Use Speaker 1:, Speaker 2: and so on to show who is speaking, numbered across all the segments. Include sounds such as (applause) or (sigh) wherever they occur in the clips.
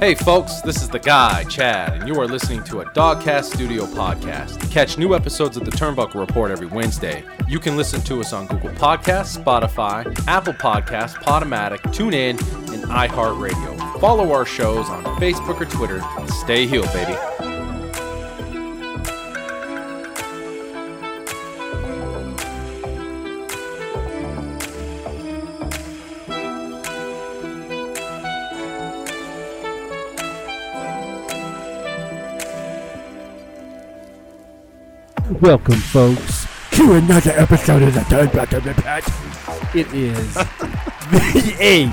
Speaker 1: Hey folks, this is the guy, Chad, and you are listening to a Dogcast Studio podcast. Catch new episodes of the Turnbuckle Report every Wednesday. You can listen to us on Google Podcasts, Spotify, Apple Podcasts, Podomatic, TuneIn, and iHeartRadio. Follow our shows on Facebook or Twitter. Stay healed, baby.
Speaker 2: Welcome, folks, to another episode of the Turnbuckle Report. It is (laughs) the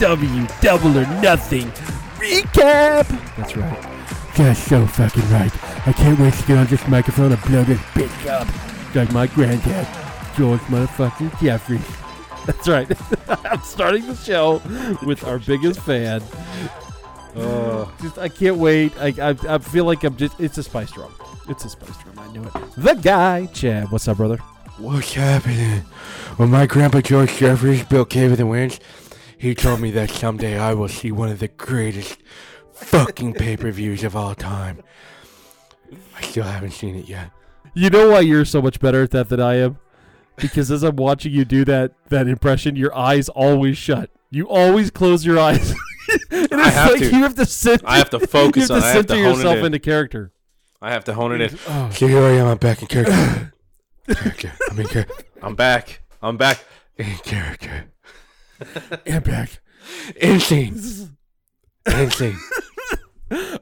Speaker 2: AEW Double or Nothing recap. That's right. Just so fucking right. I can't wait to get on this microphone and blow this bitch up like my granddad, George motherfucking Jeffrey. That's right. (laughs) I'm starting the show with our biggest fan. Uh, (laughs) just I can't wait. I, I I feel like I'm just. It's a spice drum. It's a spice drum. I knew it. The guy, Chad. What's up, brother?
Speaker 3: What's happening? When my grandpa George Jeffries built Cave of the Winds, he told me that someday I will see one of the greatest fucking pay-per-views of all time. I still haven't seen it yet.
Speaker 2: You know why you're so much better at that than I am? Because as I'm watching you do that that impression, your eyes always shut. You always close your eyes. (laughs) and it's
Speaker 1: I have
Speaker 2: like
Speaker 1: to.
Speaker 2: you have to sit.
Speaker 1: I have to focus (laughs)
Speaker 2: you
Speaker 1: on-
Speaker 2: have
Speaker 1: I
Speaker 2: to
Speaker 1: have to
Speaker 2: center
Speaker 1: hone it
Speaker 2: yourself
Speaker 1: in.
Speaker 2: into character.
Speaker 1: I have to hone it in. (laughs)
Speaker 2: Oh,
Speaker 3: here I am, I'm back in character. (laughs) character. I'm in, char-
Speaker 1: I'm back. I'm back.
Speaker 3: in character.
Speaker 2: I'm back.
Speaker 3: Insane. Insane.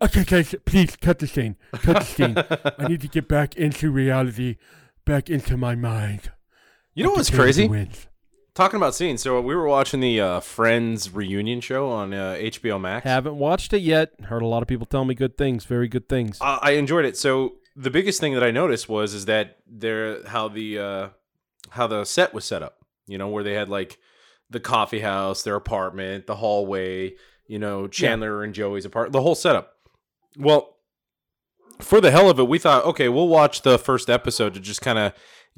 Speaker 2: Okay, guys, please cut the scene. Cut the scene. I need to get back into reality, back into my mind.
Speaker 1: You know what's crazy?
Speaker 2: win.
Speaker 1: Talking about scenes, so we were watching the uh, Friends reunion show on uh, HBO Max.
Speaker 2: Haven't watched it yet. Heard a lot of people tell me good things, very good things.
Speaker 1: I I enjoyed it. So the biggest thing that I noticed was is that there how the uh, how the set was set up. You know, where they had like the coffee house, their apartment, the hallway. You know, Chandler and Joey's apartment, the whole setup. Well, for the hell of it, we thought, okay, we'll watch the first episode to just kind of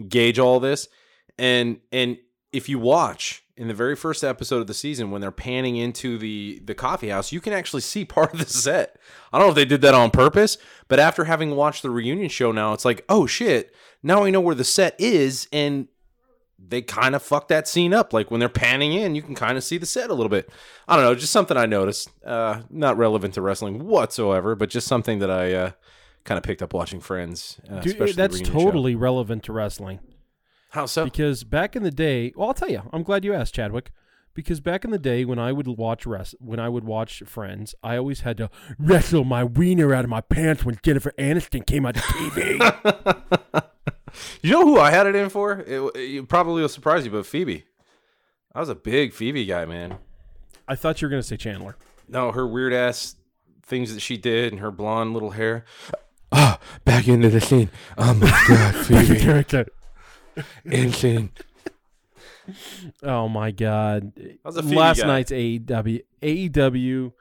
Speaker 1: gauge all this. And and if you watch in the very first episode of the season when they're panning into the the coffee house, you can actually see part of the set. I don't know if they did that on purpose, but after having watched the reunion show now, it's like, oh shit, now I know where the set is and they kind of fucked that scene up. Like when they're panning in, you can kind of see the set a little bit. I don't know, just something I noticed. Uh, not relevant to wrestling whatsoever, but just something that I uh, kind of picked up watching Friends. Uh,
Speaker 2: Dude, that's
Speaker 1: reunion show.
Speaker 2: totally relevant to wrestling.
Speaker 1: How so.
Speaker 2: Because back in the day, well, I'll tell you, I'm glad you asked, Chadwick. Because back in the day, when I would watch rest, when I would watch Friends, I always had to wrestle my wiener out of my pants when Jennifer Aniston came out the TV.
Speaker 1: You know who I had it in for? It, it probably will surprise you, but Phoebe. I was a big Phoebe guy, man.
Speaker 2: I thought you were gonna say Chandler.
Speaker 1: No, her weird ass things that she did and her blonde little hair.
Speaker 3: Ah, back into the scene. Oh my god, (laughs) Phoebe.
Speaker 2: character.
Speaker 3: Insane.
Speaker 2: Oh my God!
Speaker 1: was a
Speaker 2: Last
Speaker 1: guy.
Speaker 2: night's AEW, AEW,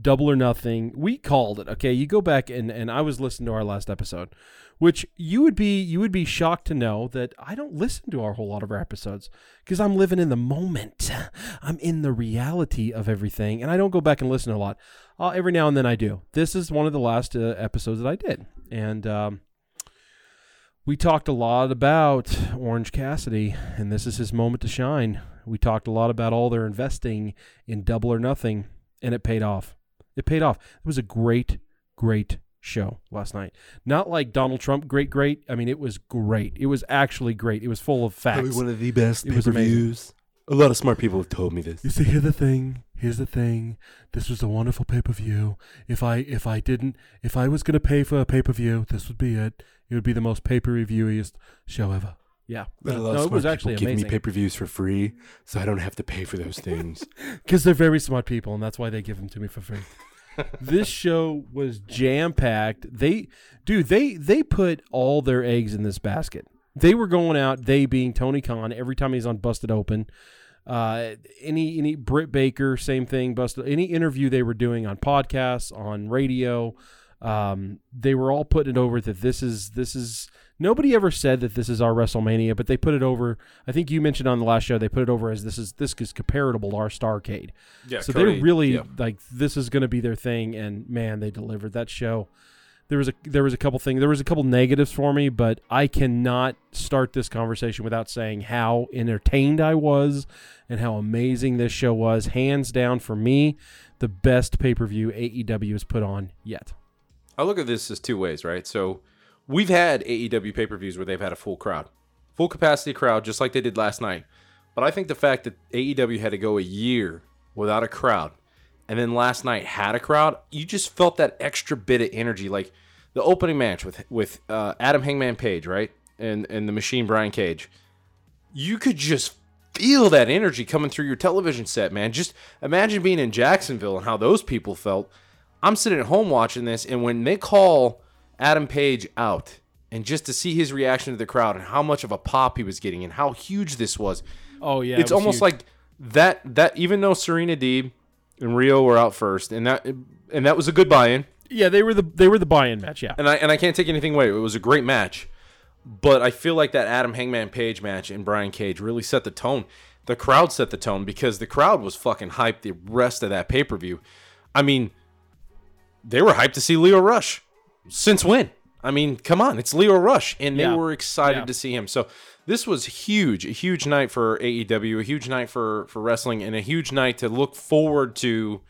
Speaker 2: Double or Nothing. We called it. Okay, you go back and and I was listening to our last episode, which you would be you would be shocked to know that I don't listen to our whole lot of our episodes because I'm living in the moment. I'm in the reality of everything, and I don't go back and listen a lot. Uh, every now and then I do. This is one of the last uh, episodes that I did, and. Um, we talked a lot about Orange Cassidy, and this is his moment to shine. We talked a lot about all their investing in Double or Nothing, and it paid off. It paid off. It was a great, great show last night. Not like Donald Trump, great, great. I mean, it was great. It was actually great. It was full of facts.
Speaker 3: Probably one of the best
Speaker 2: It was.
Speaker 3: Pay-per-views. A lot of smart people have told me this.
Speaker 2: You see, here's the thing. Here's the thing. This was a wonderful pay per view. If I if I didn't if I was gonna pay for a pay per view, this would be it. It would be the most pay per viewiest show ever. Yeah,
Speaker 3: But a lot
Speaker 2: no,
Speaker 3: of
Speaker 2: it
Speaker 3: smart
Speaker 2: was
Speaker 3: people
Speaker 2: actually
Speaker 3: give me pay-per-views for free, so I don't have to pay for those things. (laughs)
Speaker 2: because they're very smart people, and that's why they give them to me for free. (laughs) this show was jam packed. They, dude, they they put all their eggs in this basket. They were going out. They being Tony Khan every time he's on Busted Open. Uh, any any Britt Baker, same thing. Busted. Any interview they were doing on podcasts, on radio, um, they were all putting it over that this is this is Nobody ever said that this is our WrestleMania, but they put it over. I think you mentioned on the last show they put it over as this is this is comparable to our Starcade.
Speaker 1: Yeah,
Speaker 2: so
Speaker 1: Cody-
Speaker 2: they really
Speaker 1: yeah.
Speaker 2: like this is going to be their thing, and man, they delivered that show. There was a there was a couple things there was a couple negatives for me, but I cannot start this conversation without saying how entertained I was and how amazing this show was. Hands down for me, the best pay per view AEW has put on yet.
Speaker 1: I look at this as two ways, right? So we've had AEW pay per views where they've had a full crowd, full capacity crowd, just like they did last night. But I think the fact that AEW had to go a year without a crowd, and then last night had a crowd, you just felt that extra bit of energy. Like the opening match with with uh, Adam Hangman Page, right, and and the Machine Brian Cage, you could just feel that energy coming through your television set, man. Just imagine being in Jacksonville and how those people felt. I'm sitting at home watching this, and when they call Adam Page out, and just to see his reaction to the crowd and how much of a pop he was getting and how huge this was,
Speaker 2: Oh yeah,
Speaker 1: it's almost like that. That even though Serena Deeb and Riho were out first, and that and that was a good buy-in,
Speaker 2: yeah they were the they were the buy-in match. Yeah,
Speaker 1: and I and I can't take anything away. It was a great match, but I feel like that Adam Hangman Page match and Brian Cage really set the tone. The crowd set the tone because the crowd was fucking hyped the rest of that pay per view. I mean, they were hyped to see Lio Rush. Since when? I mean, come on, it's Lio Rush, and they
Speaker 2: Yeah.
Speaker 1: were excited
Speaker 2: Yeah.
Speaker 1: to see him. So this was huge, a huge night for AEW, a huge night for for wrestling, and a huge night to look forward to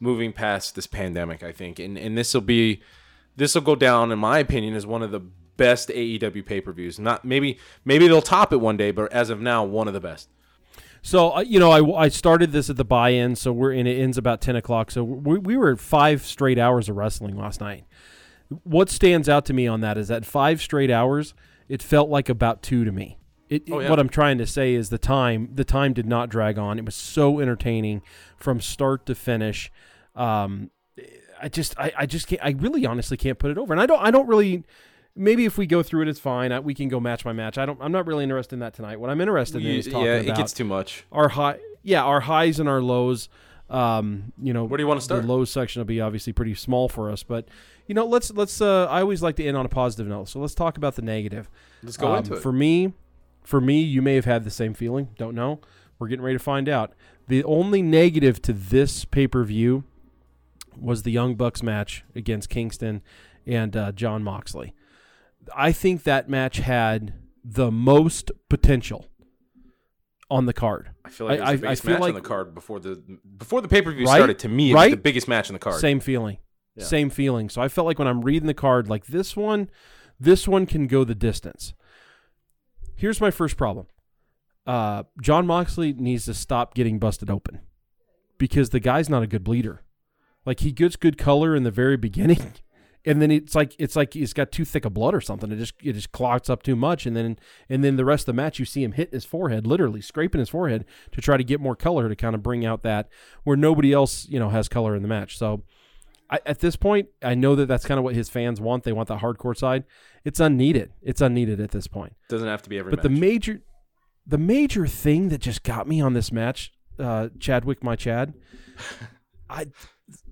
Speaker 1: moving past this pandemic. I think, and and this will be this will go down, in my opinion, as one of the best AEW pay per views. Not maybe maybe they'll top it one day, but as of now, one of the best.
Speaker 2: So uh, you know, I, I started this at the buy-in, so we're in. It ends about ten o'clock. So we, we were five straight hours of wrestling last night. What stands out to me on that is that five straight hours. It felt like about two to me. It,
Speaker 1: Oh, yeah.
Speaker 2: What I'm trying to say is the time. The time did not drag on. It was so entertaining from start to finish. Um, I just, I, I just can't. I really, honestly can't put it over. And I don't, I don't really. Maybe if we go through it, it's fine. I, we can go match by match. I don't. I'm not really interested in that tonight. What I'm interested in is talking
Speaker 1: yeah, it gets too much.
Speaker 2: our high yeah our highs and our lows um you know
Speaker 1: Where do you wanna start?
Speaker 2: the low section will be obviously pretty small for us but you know let's let's uh i always like to end on a positive note so let's talk about the negative
Speaker 1: Let's go
Speaker 2: Um,
Speaker 1: into it.
Speaker 2: for me for me you may have had the same feeling don't know we're getting ready to find out the only negative to this pay-per-view was the young bucks match against kingston and uh, jon moxley i think that match had the most potential on the card
Speaker 1: I feel like it was
Speaker 2: I-
Speaker 1: the
Speaker 2: I- I
Speaker 1: biggest match on the card before the before the pay per view
Speaker 2: Right?
Speaker 1: started. To me, it was the biggest match on the card.
Speaker 2: Same feeling.
Speaker 1: Yeah.
Speaker 2: Same feeling. So I felt like when I'm reading the card, like this one, this one can go the distance. Here's my first problem. Uh, Jon Moxley needs to stop getting busted open because the guy's not a good bleeder. Like he gets good color in the very (laughs) beginning, and then it's like it's like he's got too thick of blood or something. It just it just clots up too much, and then and then the rest of the match you see him hit his forehead, literally scraping his forehead to try to get more color to kind of bring out that where nobody else you know has color in the match. So I, at this point, I know that that's kind of what his fans want. They want the hardcore side. It's unneeded. It's unneeded at this point.
Speaker 1: Doesn't have to be every
Speaker 2: But the major, the major thing that just got me on this match, uh, Chadwick, my Chad, I,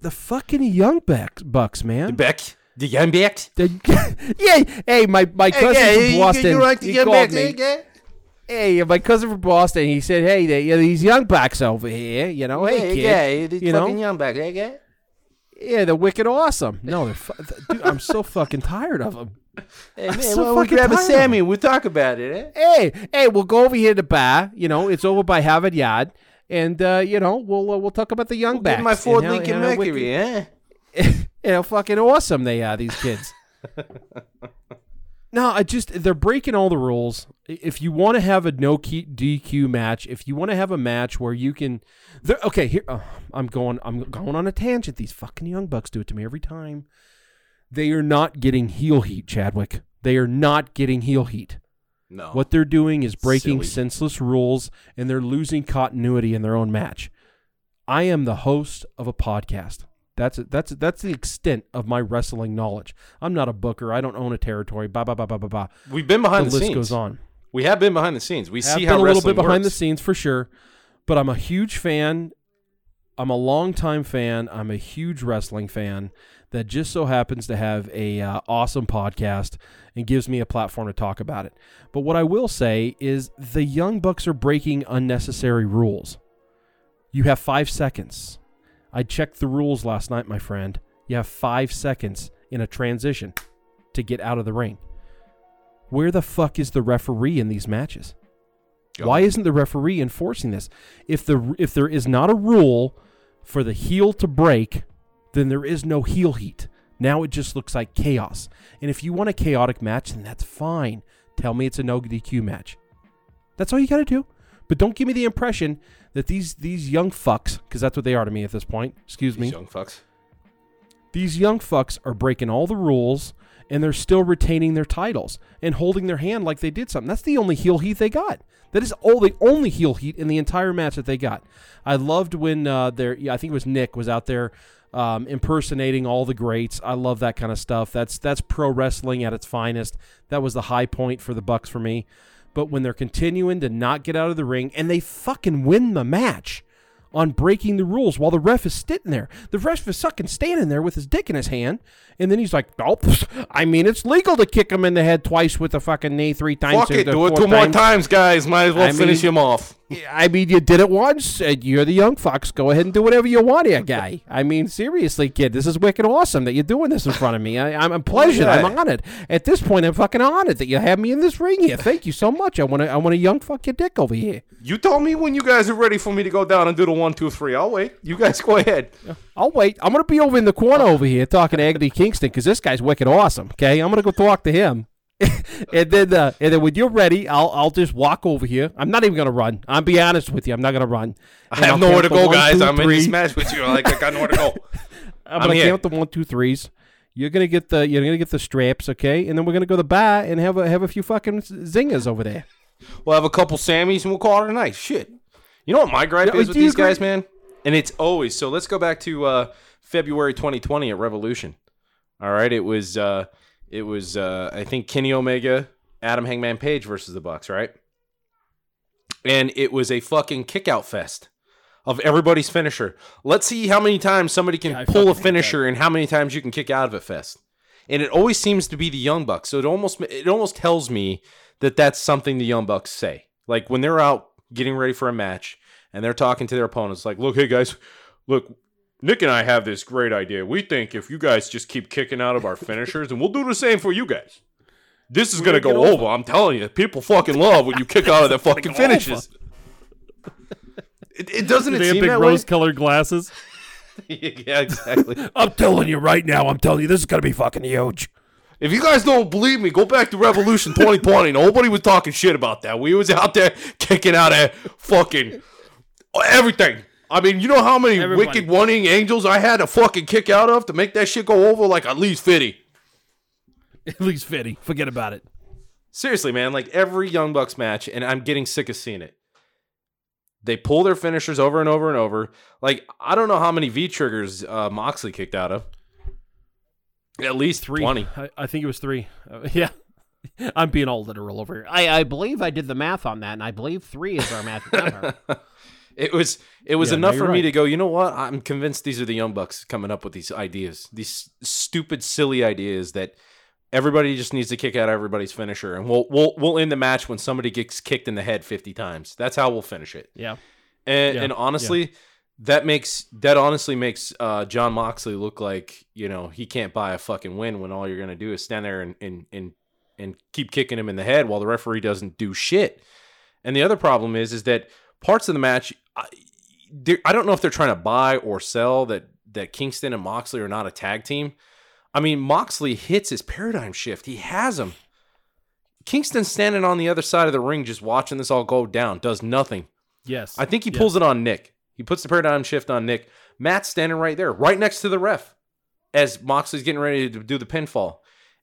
Speaker 2: the fucking young bucks, bucks, man.
Speaker 1: the Beck, the Young Beck.
Speaker 2: The- (laughs) yeah, hey, my my cousin from Boston, he called me. Hey, my cousin from Boston, he said, "Hey, they, you these young bucks over here, you know, hey, kid, you know,
Speaker 1: Young Beck,
Speaker 2: yeah, they're wicked awesome." No, they're, fu- dude, I'm so fucking tired of them.
Speaker 1: Hey,
Speaker 2: I'm
Speaker 1: man,
Speaker 2: so
Speaker 1: well, we
Speaker 2: fucking
Speaker 1: grab a
Speaker 2: tired of
Speaker 1: Sammy. We'll talk about it. Eh?
Speaker 2: hey, hey, we'll go over here to the bar. You know, it's over by Harvard Yard, and uh, you know, we'll uh, we'll talk about the young
Speaker 1: We'll
Speaker 2: backs.
Speaker 1: get my
Speaker 2: and
Speaker 1: Ford
Speaker 2: how-
Speaker 1: Lincoln
Speaker 2: and how
Speaker 1: Mercury. Eh?
Speaker 2: wicked- you know, fucking awesome they are. These kids. (laughs) no, I just they're breaking all the rules. If you want to have a no key DQ match, if you want to have a match where you can, okay, here oh, I'm going. I'm going on a tangent. These fucking young bucks do it to me every time. They are not getting heel heat, Chadwick. They are not getting heel heat.
Speaker 1: No.
Speaker 2: What they're doing is breaking
Speaker 1: Silly.
Speaker 2: senseless rules and they're losing continuity in their own match. I am the host of a podcast. That's that's that's the extent of my wrestling knowledge. I'm not a booker. I don't own a territory. Ba ba ba ba ba ba.
Speaker 1: We've been behind
Speaker 2: The
Speaker 1: the,
Speaker 2: list
Speaker 1: sines.
Speaker 2: goes on.
Speaker 1: We have been behind the scenes. We
Speaker 2: Have
Speaker 1: see
Speaker 2: been
Speaker 1: how
Speaker 2: a little bit behind the scenes for sure, but I'm a huge fan. I'm a longtime fan. I'm a huge wrestling fan. that just so happens to have a uh, awesome podcast and gives me a platform to talk about it. But what I will say is the Young Bucks are breaking unnecessary rules. You have five seconds. I checked the rules last night, my friend. You have five seconds in a transition to get out of the ring. Where the fuck is the referee in these matches? Why isn't the referee enforcing this? If the if there is not a rule for the heel to break, then there is no heel heat. Now it just looks like chaos. And if you want a chaotic match, then that's fine. Tell me it's a no DQ match. That's all you got to do. But don't give me the impression that these these young fucks, because that's what they are to me at this point. Excuse me.
Speaker 1: These young fucks.
Speaker 2: These young fucks are breaking all the rules and they're still retaining their titles and holding their hand like they did something. That's the only heel heat they got. That is all the only heel heat in the entire match that they got. I loved when uh, their yeah, I think it was Nick was out there um, impersonating all the greats. I love that kind of stuff. That's that's pro wrestling at its finest. That was the high point for the Bucks for me. But when they're continuing to not get out of the ring and they fucking win the match on breaking the rules while the ref is sitting there. The ref is fucking standing there with his dick in his hand, and then he's like, "Oh, I mean, it's legal to kick him in the head twice with a fucking knee three times.
Speaker 1: Fuck it, do it two more times, guys. Might as well
Speaker 2: I
Speaker 1: finish
Speaker 2: mean-
Speaker 1: him off.
Speaker 2: I mean, you did it once. And you're the young fox. Go ahead and do whatever you want here, (laughs) guy. I mean, seriously, kid, this is wicked awesome that you're doing this in front of me. I, I'm a pleasure.
Speaker 1: Yeah.
Speaker 2: I'm honored. At this point, I'm fucking honored that you have me in this ring here. Thank you so much. I want to. I want to young fuck your dick over here.
Speaker 1: You told me when you guys are ready for me to go down and do the one, two, three. I'll wait. You guys go ahead. (laughs)
Speaker 2: I'll wait. I'm gonna be over in the corner over here talking to Agony Kingston because this guy's wicked awesome. Okay, I'm gonna go talk to him, (laughs) and then uh, and then when you're ready, I'll I'll just walk over here. I'm not even gonna run. I'll be honest with you. I'm not gonna run.
Speaker 1: I
Speaker 2: And
Speaker 1: have
Speaker 2: I'll
Speaker 1: nowhere to go,
Speaker 2: one,
Speaker 1: guys.
Speaker 2: two,
Speaker 1: I'm in this
Speaker 2: three.
Speaker 1: match with you. Like I got nowhere to go. (laughs)
Speaker 2: I'm
Speaker 1: I'm
Speaker 2: gonna
Speaker 1: here.
Speaker 2: count the one, two, threes. You're gonna get the you're gonna get the straps, okay? And then we're gonna go to the bar and have a have a few fucking zingers over there.
Speaker 1: We'll have a couple Sammys and we'll call it a night. Shit. You know what my gripe
Speaker 2: Yeah,
Speaker 1: is with these guys, man? And it's always so. Let's go back to uh, February 2020 at Revolution. All right, it was uh, it was uh, I think Kenny Omega, Adam Hangman Page versus the Bucks, right? And it was a fucking kickout fest of everybody's finisher. Let's see how many times somebody can
Speaker 2: Yeah,
Speaker 1: pull a finisher and how many times you can kick out of it fest. And it always seems to be the Young Bucks. So it almost it almost tells me that that's something the Young Bucks say. Like when they're out getting ready for a match and they're talking to their opponents, like, "Look, hey guys, look, Nick and I have this great idea. We think if you guys just keep kicking out of our (laughs) finishers, and we'll do the same for you guys. This is gonna
Speaker 2: gonna
Speaker 1: go
Speaker 2: get
Speaker 1: over. I'm telling you, people fucking love when you kick out of their (laughs) fucking finishes. It, it doesn't it
Speaker 2: They have
Speaker 1: seem
Speaker 2: big
Speaker 1: that way?
Speaker 2: rose-colored glasses. (laughs)
Speaker 1: yeah, exactly.
Speaker 2: I'm telling you right now. I'm telling you, this is gonna be fucking huge.
Speaker 1: If you guys don't believe me, go back to Revolution 2020. Nobody was talking shit about that. We was out there kicking out at fucking everything. I mean, you know how many
Speaker 2: Everybody.
Speaker 1: wicked one-ing angels I had to fucking kick out of to make that shit go over like at least 50. (laughs)
Speaker 2: At least fifty. Forget about it.
Speaker 1: Seriously, man, like every Young Bucks match, and I'm getting sick of seeing it. They pull their finishers over and over and over. Like, I don't know how many V triggers uh, Moxley kicked out of. At least
Speaker 2: Three.
Speaker 1: 20.
Speaker 2: I, I think it was three. Uh, (laughs) yeah. (laughs) I'm being all literal over here. I, I believe I did the math on that, and I believe three is our magic number.
Speaker 1: It was it was
Speaker 2: Yeah,
Speaker 1: enough
Speaker 2: you're
Speaker 1: for me to go, you know what? I'm convinced these are the Young Bucks coming up with these ideas. These stupid, silly ideas that everybody just needs to kick out everybody's finisher. And we'll we'll we'll end the match when somebody gets kicked in the head 50 times. That's how we'll finish it.
Speaker 2: yeah.
Speaker 1: And,
Speaker 2: Yeah,
Speaker 1: and honestly, that makes that honestly makes uh, Jon Moxley look like you know he can't buy a fucking win when all you're gonna do is stand there and and and and keep kicking him in the head while the referee doesn't do shit. And the other problem is is that parts of the match, I, I don't know if they're trying to buy or sell that that Kingston and Moxley are not a tag team. I mean, Moxley hits his paradigm shift. He has him. Kingston standing on the other side of the ring, just watching this all go down, does nothing.
Speaker 2: Yes.
Speaker 1: I think he
Speaker 2: Yes.
Speaker 1: pulls it on Nick. He puts the paradigm shift on Nick. Matt's standing right there, right next to the ref, as Moxley's getting ready to do the pinfall.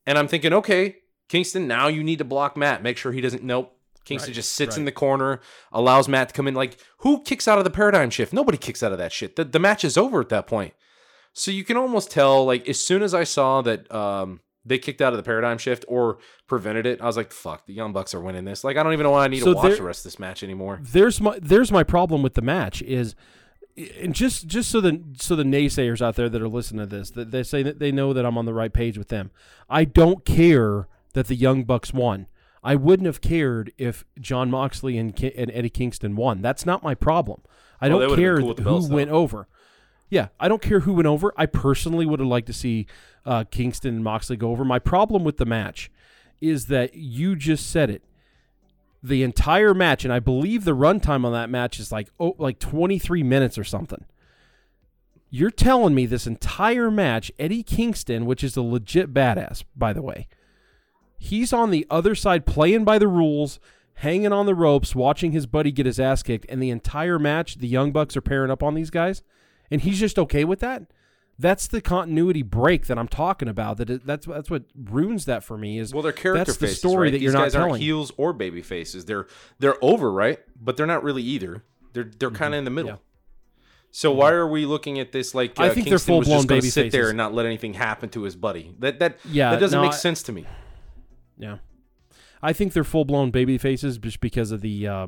Speaker 1: And I'm thinking, okay, Kingston, now you need to block Matt. Make sure he doesn't. Nope. Kingston
Speaker 2: Right,
Speaker 1: just sits in the corner, allows Matt to come in. Like, who kicks out of the paradigm shift? Nobody kicks out of that shit. The, the match is over at that point. So you can almost tell, like, as soon as I saw that um, they kicked out of the paradigm shift or prevented it, I was like, fuck, the Young Bucks are winning this. Like, I don't even know why I need
Speaker 2: So
Speaker 1: to watch
Speaker 2: there-
Speaker 1: the rest of this match anymore.
Speaker 2: there's my there's my problem with the match is and just just so the so the naysayers out there that are listening to this that they say that they know that I'm on the right page with them. I don't care that the Young Bucks won. I wouldn't have cared if Jon Moxley and, Ki- and Eddie Kingston won. That's not my problem. I
Speaker 1: Well,
Speaker 2: don't care
Speaker 1: cool the
Speaker 2: who
Speaker 1: though.
Speaker 2: went over. Yeah, I don't care who went over. I personally would have liked to see uh, Kingston and Moxley go over. My problem with the match is that you just said it. The entire match, and I believe the runtime on that match is like oh, like 23 minutes or something. You're telling me this entire match, Eddie Kingston, which is a legit badass, by the way, he's on the other side playing by the rules, hanging on the ropes, watching his buddy get his ass kicked, and the entire match, the Young Bucks are pairing up on these guys, and he's just okay with that. That's the continuity break that I'm talking about. That it, that's that's what ruins that for me. Is
Speaker 1: Well, they're character
Speaker 2: that's the
Speaker 1: faces,
Speaker 2: story
Speaker 1: right?
Speaker 2: that
Speaker 1: These
Speaker 2: you're not
Speaker 1: guys aren't
Speaker 2: telling.
Speaker 1: heels or baby faces. They're they're over, right? But they're not really either. They're they're kind of in the middle.
Speaker 2: Mm-hmm. Yeah.
Speaker 1: So why are we looking at this like uh,
Speaker 2: I think they're
Speaker 1: Kingston was
Speaker 2: full-blown
Speaker 1: just going to
Speaker 2: baby
Speaker 1: sit there and not let anything happen to his buddy? That that
Speaker 2: Yeah,
Speaker 1: that doesn't
Speaker 2: no,
Speaker 1: make
Speaker 2: I-
Speaker 1: sense to me.
Speaker 2: Yeah, I think they're full blown baby faces just because of the uh,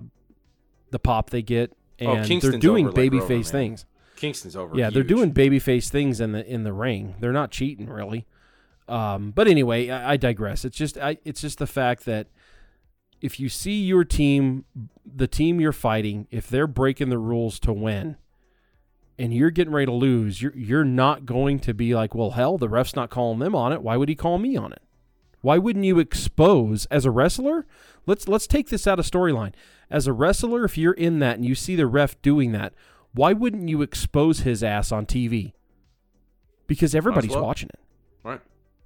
Speaker 2: the pop they get, and they're
Speaker 1: Oh,
Speaker 2: doing
Speaker 1: over like
Speaker 2: baby
Speaker 1: Rover,
Speaker 2: face
Speaker 1: man.
Speaker 2: things.
Speaker 1: Kingston's over.
Speaker 2: Yeah, they're doing baby face things in the in the ring. They're not cheating really. Um, but anyway, I, I digress. It's just I, it's just the fact that if you see your team, the team you're fighting, if they're breaking the rules to win, and you're getting ready to lose, you're you're not going to be like, well, hell, the ref's not calling them on it. Why would he call me on it? Why wouldn't you expose as a wrestler? Let's let's take this out of storyline. As a wrestler, if you're in that and you see the ref doing that, why wouldn't you expose his ass on TV? Because everybody's
Speaker 1: well.
Speaker 2: watching it.
Speaker 1: right.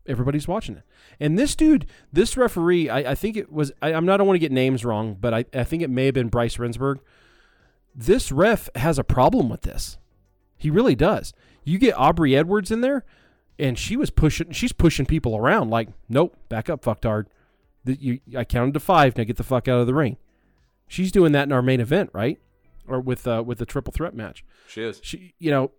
Speaker 2: Everybody's watching it. And this dude, this referee, I, I think it was, I, I'm not, I don't want to get names wrong, but I, I think it may have been Bryce Remsburg. This ref has a problem with this. He really does. You get Aubrey Edwards in there, and she was pushing, she's pushing people around like, nope, back up, fucktard. The- You, I counted to five. Now get the fuck out of the ring. She's doing that in our main event, right? Or with uh, with the triple threat match
Speaker 1: She is.
Speaker 2: she, you know,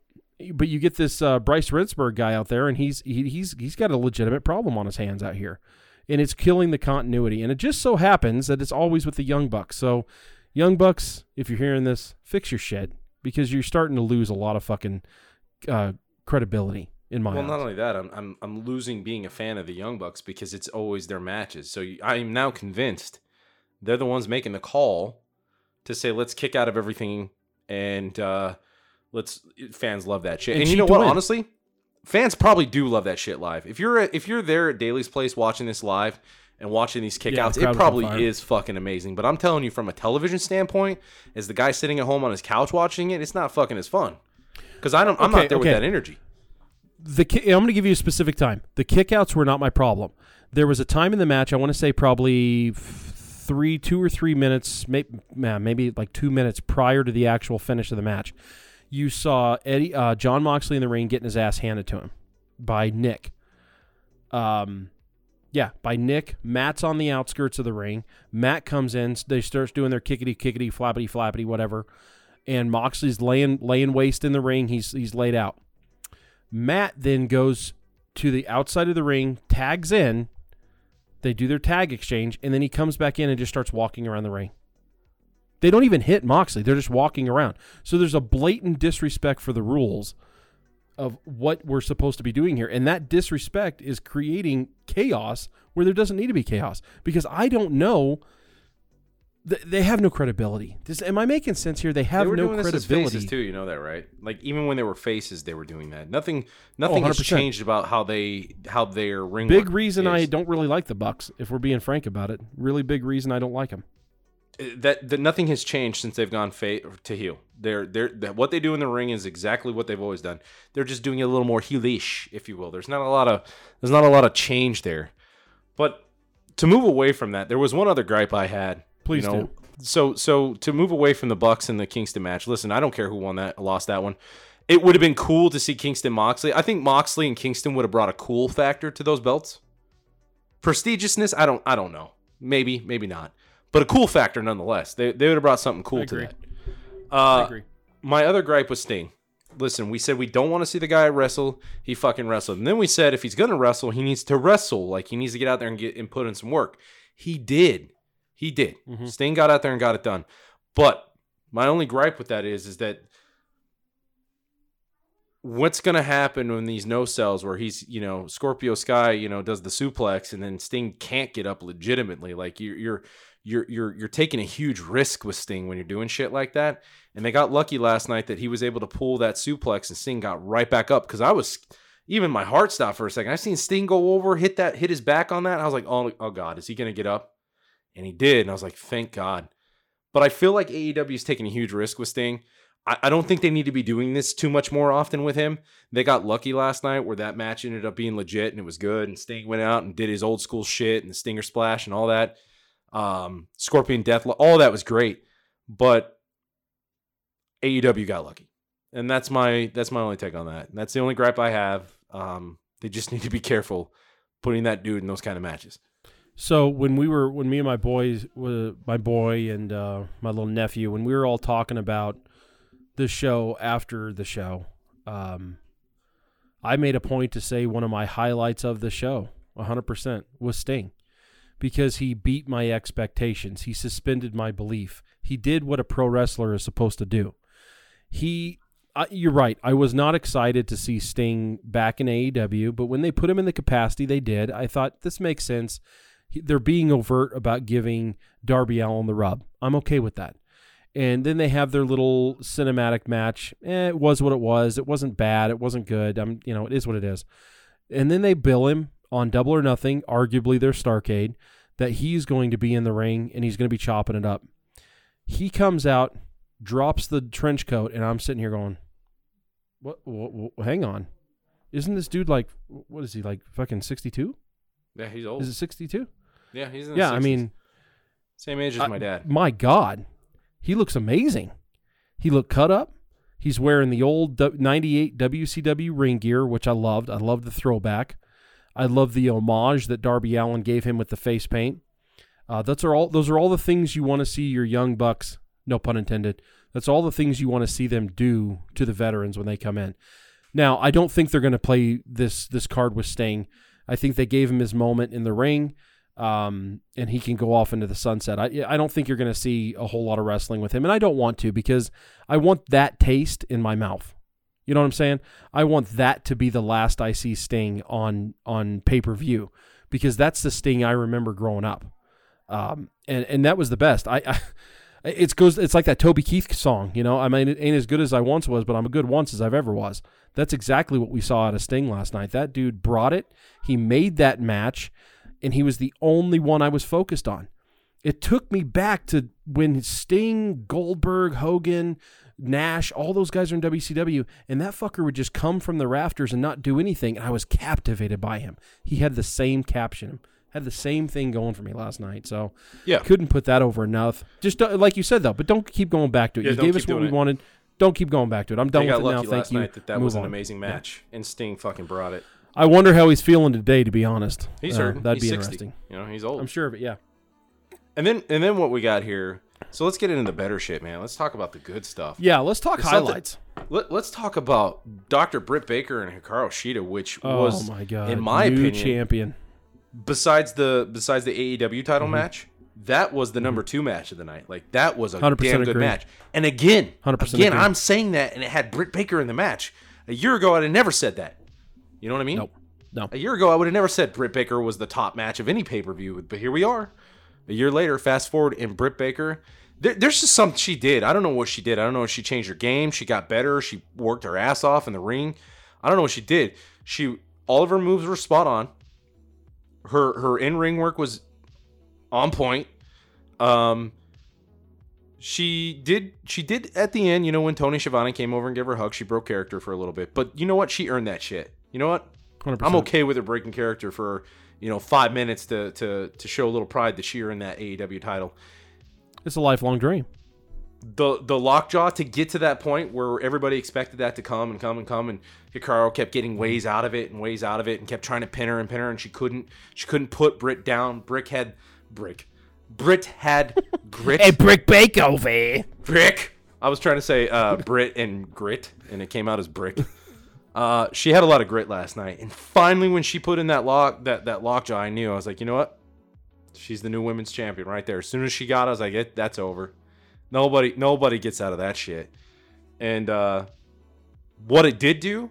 Speaker 2: but you get this uh, Bryce Remsburg guy out there, and he's he, he's he's got a legitimate problem on his hands out here, and it's killing the continuity. And it just so happens that it's always with the Young Bucks. So, Young Bucks, if you're hearing this, fix your shit because you're starting to lose a lot of fucking uh, credibility in my
Speaker 1: Well,
Speaker 2: eyes.
Speaker 1: not only that, I'm, I'm I'm losing being a fan of the Young Bucks because it's always their matches. So I'm now convinced they're the ones making the call to say let's kick out of everything and uh, let's fans love that shit.
Speaker 2: And
Speaker 1: And, you know what?
Speaker 2: win.
Speaker 1: Honestly, fans probably do love that shit live. If you're if you're there at Daily's Place watching this live and watching these
Speaker 2: Yeah,
Speaker 1: kickouts,
Speaker 2: the
Speaker 1: it probably is fucking amazing. But I'm telling you, from a television standpoint, as the guy sitting at home on his couch watching it, it's not fucking as fun. Because I don't, I'm
Speaker 2: Okay,
Speaker 1: not there with that energy.
Speaker 2: The I'm going to give you a specific time. The kickouts were not my problem. There was a time in the match. I want to say probably three, two or three minutes, maybe, maybe like two minutes prior to the actual finish of the match. You saw Eddie, uh, Jon Moxley in the ring getting his ass handed to him by Nick. Um, yeah, by Nick. Matt's on the outskirts of the ring. Matt comes in. They start doing their kickety kickety flappity flappity whatever, and Moxley's laying laying waste in the ring. He's he's laid out. Matt then goes to the outside of the ring, tags in. They do their tag exchange, and then he comes back in and just starts walking around the ring. They don't even hit Moxley; they're just walking around. So there's a blatant disrespect for the rules of what we're supposed to be doing here, and that disrespect is creating chaos where there doesn't need to be chaos. Because I don't know. Th- They have no credibility. Does, am I making sense here? They have
Speaker 1: they
Speaker 2: no
Speaker 1: this
Speaker 2: credibility.
Speaker 1: faces too. You know that, right? Like even when they were faces, they were doing that. Nothing, nothing has changed about how they how their ring.
Speaker 2: Big reason I don't really like the Bucks, if we're being frank about it. Really big reason I don't like them.
Speaker 1: Uh, that that nothing has changed since they've gone fa- to heel. They're they're that what they do in the ring is exactly what they've always done. They're just doing it a little more heelish, if you will. There's not a lot of there's not a lot of change there. But to move away from that, there was one other gripe I had.
Speaker 2: Please
Speaker 1: you know, So so to move away from the Bucks and the Kingston match. Listen, I don't care who won that, lost that one. It would have been cool to see Kingston Moxley. I think Moxley and Kingston would have brought a cool factor to those belts. Prestigiousness, I don't I don't know. Maybe, maybe not. But a cool factor nonetheless. They, they would have brought something cool to that. Uh,
Speaker 2: agree.
Speaker 1: My other gripe was Sting. Listen, we said we don't want to see the guy wrestle. He fucking wrestled. And then we said if he's going to wrestle, he needs to wrestle. Like he needs to get out there and get and put in some work. He did. He did.
Speaker 2: Mhm.
Speaker 1: Sting got out there and got it done. But my only gripe with that is is that what's gonna happen when these no cells where he's you know Scorpio Sky you know does the suplex and then Sting can't get up legitimately like you're you're you're you're you're taking a huge risk with Sting when you're doing shit like that and they got lucky last night that he was able to pull that suplex and Sting got right back up because I was even my heart stopped for a second I seen Sting go over hit that hit his back on that I was like oh oh god is he gonna get up and he did and I was like thank God but I feel like AEW is taking a huge risk with Sting. I, I don't think they need to be doing this too much more often with him. They got lucky last night where that match ended up being legit and it was good. And Sting went out and did his old school shit and the Stinger Splash and all that. Um, Scorpion Death, all that was great. But AEW got lucky, and that's my that's my only take on that. And that's the only gripe I have. Um, they just (laughs) need to be careful putting that dude in those kind of matches.
Speaker 2: So when we were when me and my boys, my boy and uh, my little nephew, when we were all talking about the show after the show, um, I made a point to say one of my highlights of the show, 100%, was Sting, because he beat my expectations. He suspended my belief. He did what a pro wrestler is supposed to do. He you're right. I was not excited to see Sting back in AEW, but when they put him in the capacity they did, I thought this makes sense. He- They're being overt about giving Darby Allin the rub. I'm okay with that. And then they have their little cinematic match. Eh, it was what it was. It wasn't bad. It wasn't good. I'm, you know, it is what it is. And then they bill him on Double or Nothing, arguably their Starcade, that he's going to be in the ring and he's going to be chopping it up. He comes out, drops the trench coat, and I'm sitting here going, what, what, what hang on isn't this dude like what is he like fucking 62
Speaker 1: Yeah, he's old.
Speaker 2: is it 62
Speaker 1: yeah, he's in the
Speaker 2: yeah i mean
Speaker 1: same age as
Speaker 2: I-
Speaker 1: my dad.
Speaker 2: my god. He looks amazing. He looked cut up. He's wearing the old 98 wcw ring gear which i loved. I loved the throwback. I love the homage that darby allin gave him with the face paint. Uh, that's are all those are all the things you want to see your young bucks no pun intended that's all the things you want to see them do to the veterans when they come in. Now i don't think they're going to play this this card with sting i think they gave him his moment in the ring um, and he can go off into the sunset. I, I don't think you're going to see a whole lot of wrestling with him, and I don't want to because I want that taste in my mouth. You know what I'm saying? I want that to be the last I see Sting on on pay per view because that's the Sting I remember growing up, um, and and that was the best. I, I it's goes it's like that Toby Keith song. You know, I mean, it ain't as good as I once was, but I'm a good once as I've ever was. That's exactly what we saw out of Sting last night. That dude brought it. He made that match and he was the only one I was focused on. It took me back to when Sting, Goldberg, Hogan, Nash, all those guys are in WCW, and that fucker would just come from the rafters and not do anything, and I was captivated by him. He had the same caption, had the same thing going for me last night, so
Speaker 1: Yeah.
Speaker 2: couldn't put that over enough. Just uh, like you said though, but don't keep going back to it.
Speaker 1: Yeah,
Speaker 2: you gave us what we
Speaker 1: it.
Speaker 2: wanted. Don't keep going back to it. I'm done with
Speaker 1: got
Speaker 2: it now. Thank
Speaker 1: last
Speaker 2: you.
Speaker 1: night that that was an
Speaker 2: on.
Speaker 1: amazing match, and Sting fucking brought it.
Speaker 2: I wonder how he's feeling today. To be honest,
Speaker 1: He's
Speaker 2: Uh,
Speaker 1: hurting.
Speaker 2: That'd
Speaker 1: He's
Speaker 2: be
Speaker 1: 60.
Speaker 2: interesting.
Speaker 1: You know, he's old.
Speaker 2: I'm sure of it. Yeah.
Speaker 1: And then and then what we got here. So let's get into the better shit, man. Let's talk about the good stuff.
Speaker 2: Yeah. Let's talk
Speaker 1: There's
Speaker 2: highlights.
Speaker 1: Let, us talk about Dr. Britt Baker and Hikaru Shida, which
Speaker 2: Oh
Speaker 1: was,
Speaker 2: my god!
Speaker 1: in my opinion,
Speaker 2: champion.
Speaker 1: Besides the besides the AEW
Speaker 2: Mm-hmm.
Speaker 1: title match, that was the number two match of the night. Like that was a
Speaker 2: 100%
Speaker 1: damn good
Speaker 2: agree.
Speaker 1: match. And again,
Speaker 2: 100%
Speaker 1: again,
Speaker 2: agree.
Speaker 1: I'm saying that, and it had Britt Baker in the match. A year ago, I'd have never said that. You know what I mean?
Speaker 2: Nope. No.
Speaker 1: A year ago, I would have never said Britt Baker was the top match of any pay per view, but here we are. A year later, fast forward, and Britt Baker, there, there's just something she did. I don't know what she did. I don't know if she changed her game. She got better. She worked her ass off in the ring. I don't know what she did. She all of her moves were spot on. Her her in ring work was on point. Um, she did she did at the end. You know when Tony Schiavone came over and gave her a hug, she broke character for a little bit. But you know what? She earned that shit. You know what?
Speaker 2: 100%.
Speaker 1: I'm okay with her breaking character for you know five minutes to to to show a little pride that she earned that AEW title.
Speaker 2: It's a lifelong dream.
Speaker 1: The the lockjaw to get to that point where everybody expected that to come and come and come, and Hikaru kept getting ways out of it and ways out of it, and kept trying to pin her and pin her, and she couldn't she couldn't put Britt down. Brick had brick. Brit had (laughs) grit.
Speaker 2: A brick Bake over.
Speaker 1: brick. I was trying to say uh, Brit and grit, and it came out as brick. Uh, she had a lot of grit last night, and finally, when she put in that lock, that that lockjaw, I knew I was like, you know what? She's the new women's champion right there. As soon as she got, it, I was like, it, that's over. Nobody, nobody gets out of that shit. And uh, what it did do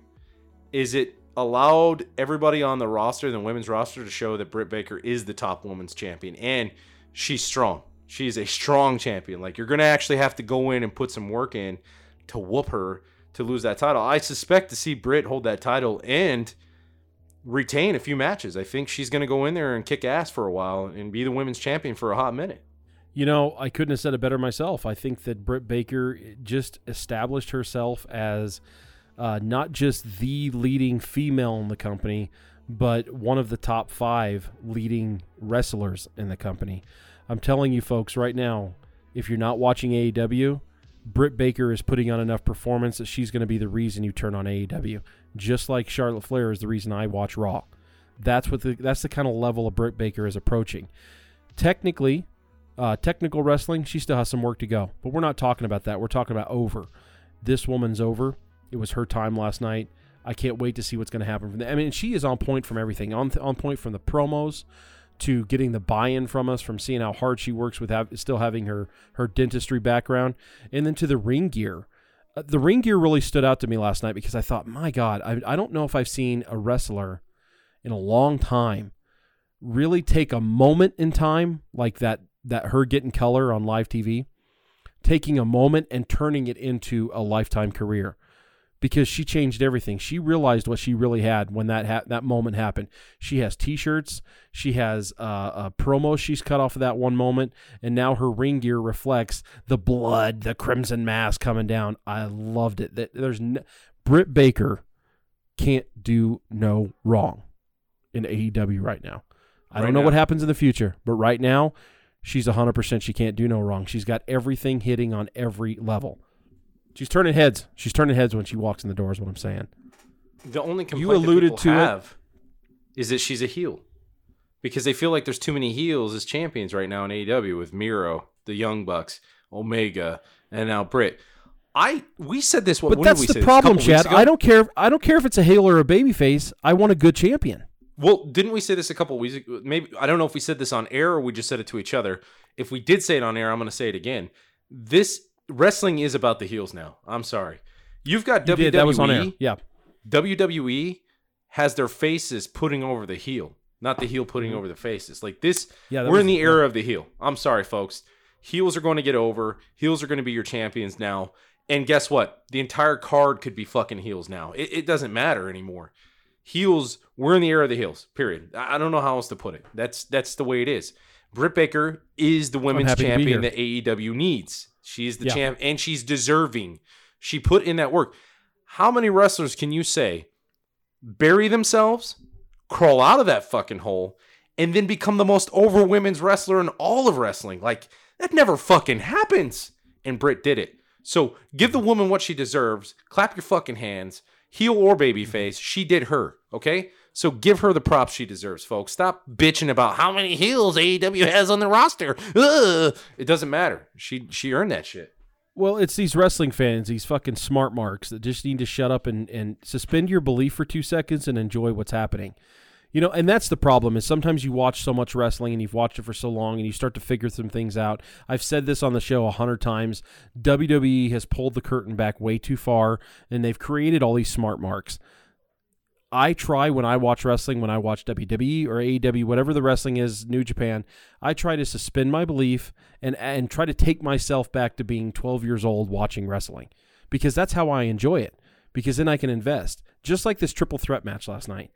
Speaker 1: is it allowed everybody on the roster, the women's roster, to show that Britt Baker is the top women's champion and she's strong. She's a strong champion. Like you're gonna actually have to go in and put some work in to whoop her to lose that title. I suspect to see Britt hold that title and retain a few matches. I think she's gonna go in there and kick ass for a while and be the women's champion for a hot minute.
Speaker 2: You know, I couldn't have said it better myself. I think that Britt Baker just established herself as uh, not just the leading female in the company, but one of the top five leading wrestlers in the company. I'm telling you, folks, right now, if you're not watching AEW, Britt Baker is putting on enough performance that she's going to be the reason you turn on AEW, just like Charlotte Flair is the reason I watch Raw. That's what the that's the kind of level of Britt Baker is approaching. Technically, uh, technical wrestling, she still has some work to go, but we're not talking about that. We're talking about over. This woman's over. It was her time last night. I can't wait to see what's going to happen from there. I mean, she is on point from everything. On on point from the promos to getting the buy-in from us, from seeing how hard she works with have, still having her her dentistry background, and then to the ring gear. Uh, the ring gear really stood out to me last night because I thought, my God, I, I don't know if I've seen a wrestler in a long time really take a moment in time like that that her getting color on live TV, taking a moment and turning it into a lifetime career because she changed everything. She realized what she really had when that ha- that moment happened. She has T-shirts, she has uh, a promo she's cut off of that one moment, and now her ring gear reflects the blood, the crimson mass coming down. I loved it. That there's n- Britt Baker can't do no wrong in AEW right now. I
Speaker 1: Right
Speaker 2: don't know
Speaker 1: now.
Speaker 2: what happens in the future, but right now she's 100% she can't do no wrong. She's got everything hitting on every level. She's turning heads. She's turning heads when she walks in the door. Is what I'm saying.
Speaker 1: The only complaint
Speaker 2: You
Speaker 1: that
Speaker 2: alluded
Speaker 1: people
Speaker 2: to
Speaker 1: have is that she's a heel because they feel like there's too many heels as champions right now in AEW with Miro, the Young Bucks, Omega, and now Britt. I we said this. What
Speaker 2: But that's the problem, Chad. I don't care. I don't care if it's a heel or a babyface. I want a good champion.
Speaker 1: Well, didn't we say this a couple weeks ago? Maybe I don't know if we said this on air or we just said it to each other. If we did say it on air, I'm going to say it again. This wrestling is about the heels now. I'm sorry. You've got
Speaker 2: You
Speaker 1: WWE.
Speaker 2: did. That was on air. Yeah.
Speaker 1: WWE has their faces putting over the heel, not the heel putting over the faces. Like this,
Speaker 2: Mm-hmm. Yeah,
Speaker 1: we're
Speaker 2: was-
Speaker 1: in the era of the heel. I'm sorry, folks. Heels are going to get over. Heels are going to be your champions now. And guess what? The entire card could be fucking heels now. It, it doesn't matter anymore. Heels, we're in the era of the heels. Period. I don't know how else to put it. That's that's the way it is. Britt Baker is the women's
Speaker 2: happy to be
Speaker 1: champion that AEW needs. She's the
Speaker 2: Yeah.
Speaker 1: champ, and she's deserving. She put in that work. How many wrestlers can you say bury themselves, crawl out of that fucking hole, and then become the most over women's wrestler in all of wrestling? Like that never fucking happens. And Britt did it. So give the woman what she deserves. Clap your fucking hands. Heel or babyface, she did her. Okay. So give her the props she deserves, folks. Stop bitching about how many heels AEW has on the roster. Ugh. It doesn't matter. She she earned that shit.
Speaker 2: Well, it's these wrestling fans, these fucking smart marks that just need to shut up and, and suspend your belief for two seconds and enjoy what's happening. You know, and that's the problem is sometimes you watch so much wrestling and you've watched it for so long and you start to figure some things out. I've said this on the show a hundred times. WWE has pulled the curtain back way too far and they've created all these smart marks. I try when I watch wrestling, when I watch WWE or AEW, whatever the wrestling is, New Japan, I try to suspend my belief and and try to take myself back to being 12 years old watching wrestling because that's how I enjoy it because then I can invest. Just like this triple threat match last night.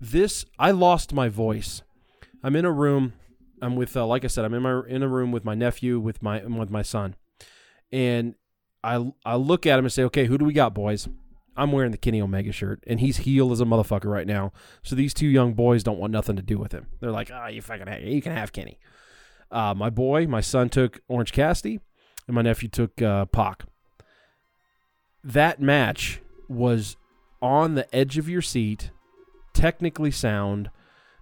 Speaker 2: This I lost my voice. I'm in a room. I'm with uh, like I said I'm in my in a room with my nephew with my with my son. And I I look at him and say, "Okay, who do we got, boys?" I'm wearing the Kenny Omega shirt, and he's heel as a motherfucker right now. So these two young boys don't want nothing to do with him. They're like, "Ah, you fucking, have, you can have Kenny." Uh, my boy, my son took Orange Cassidy, and my nephew took uh, Pac. That match was on the edge of your seat, technically sound.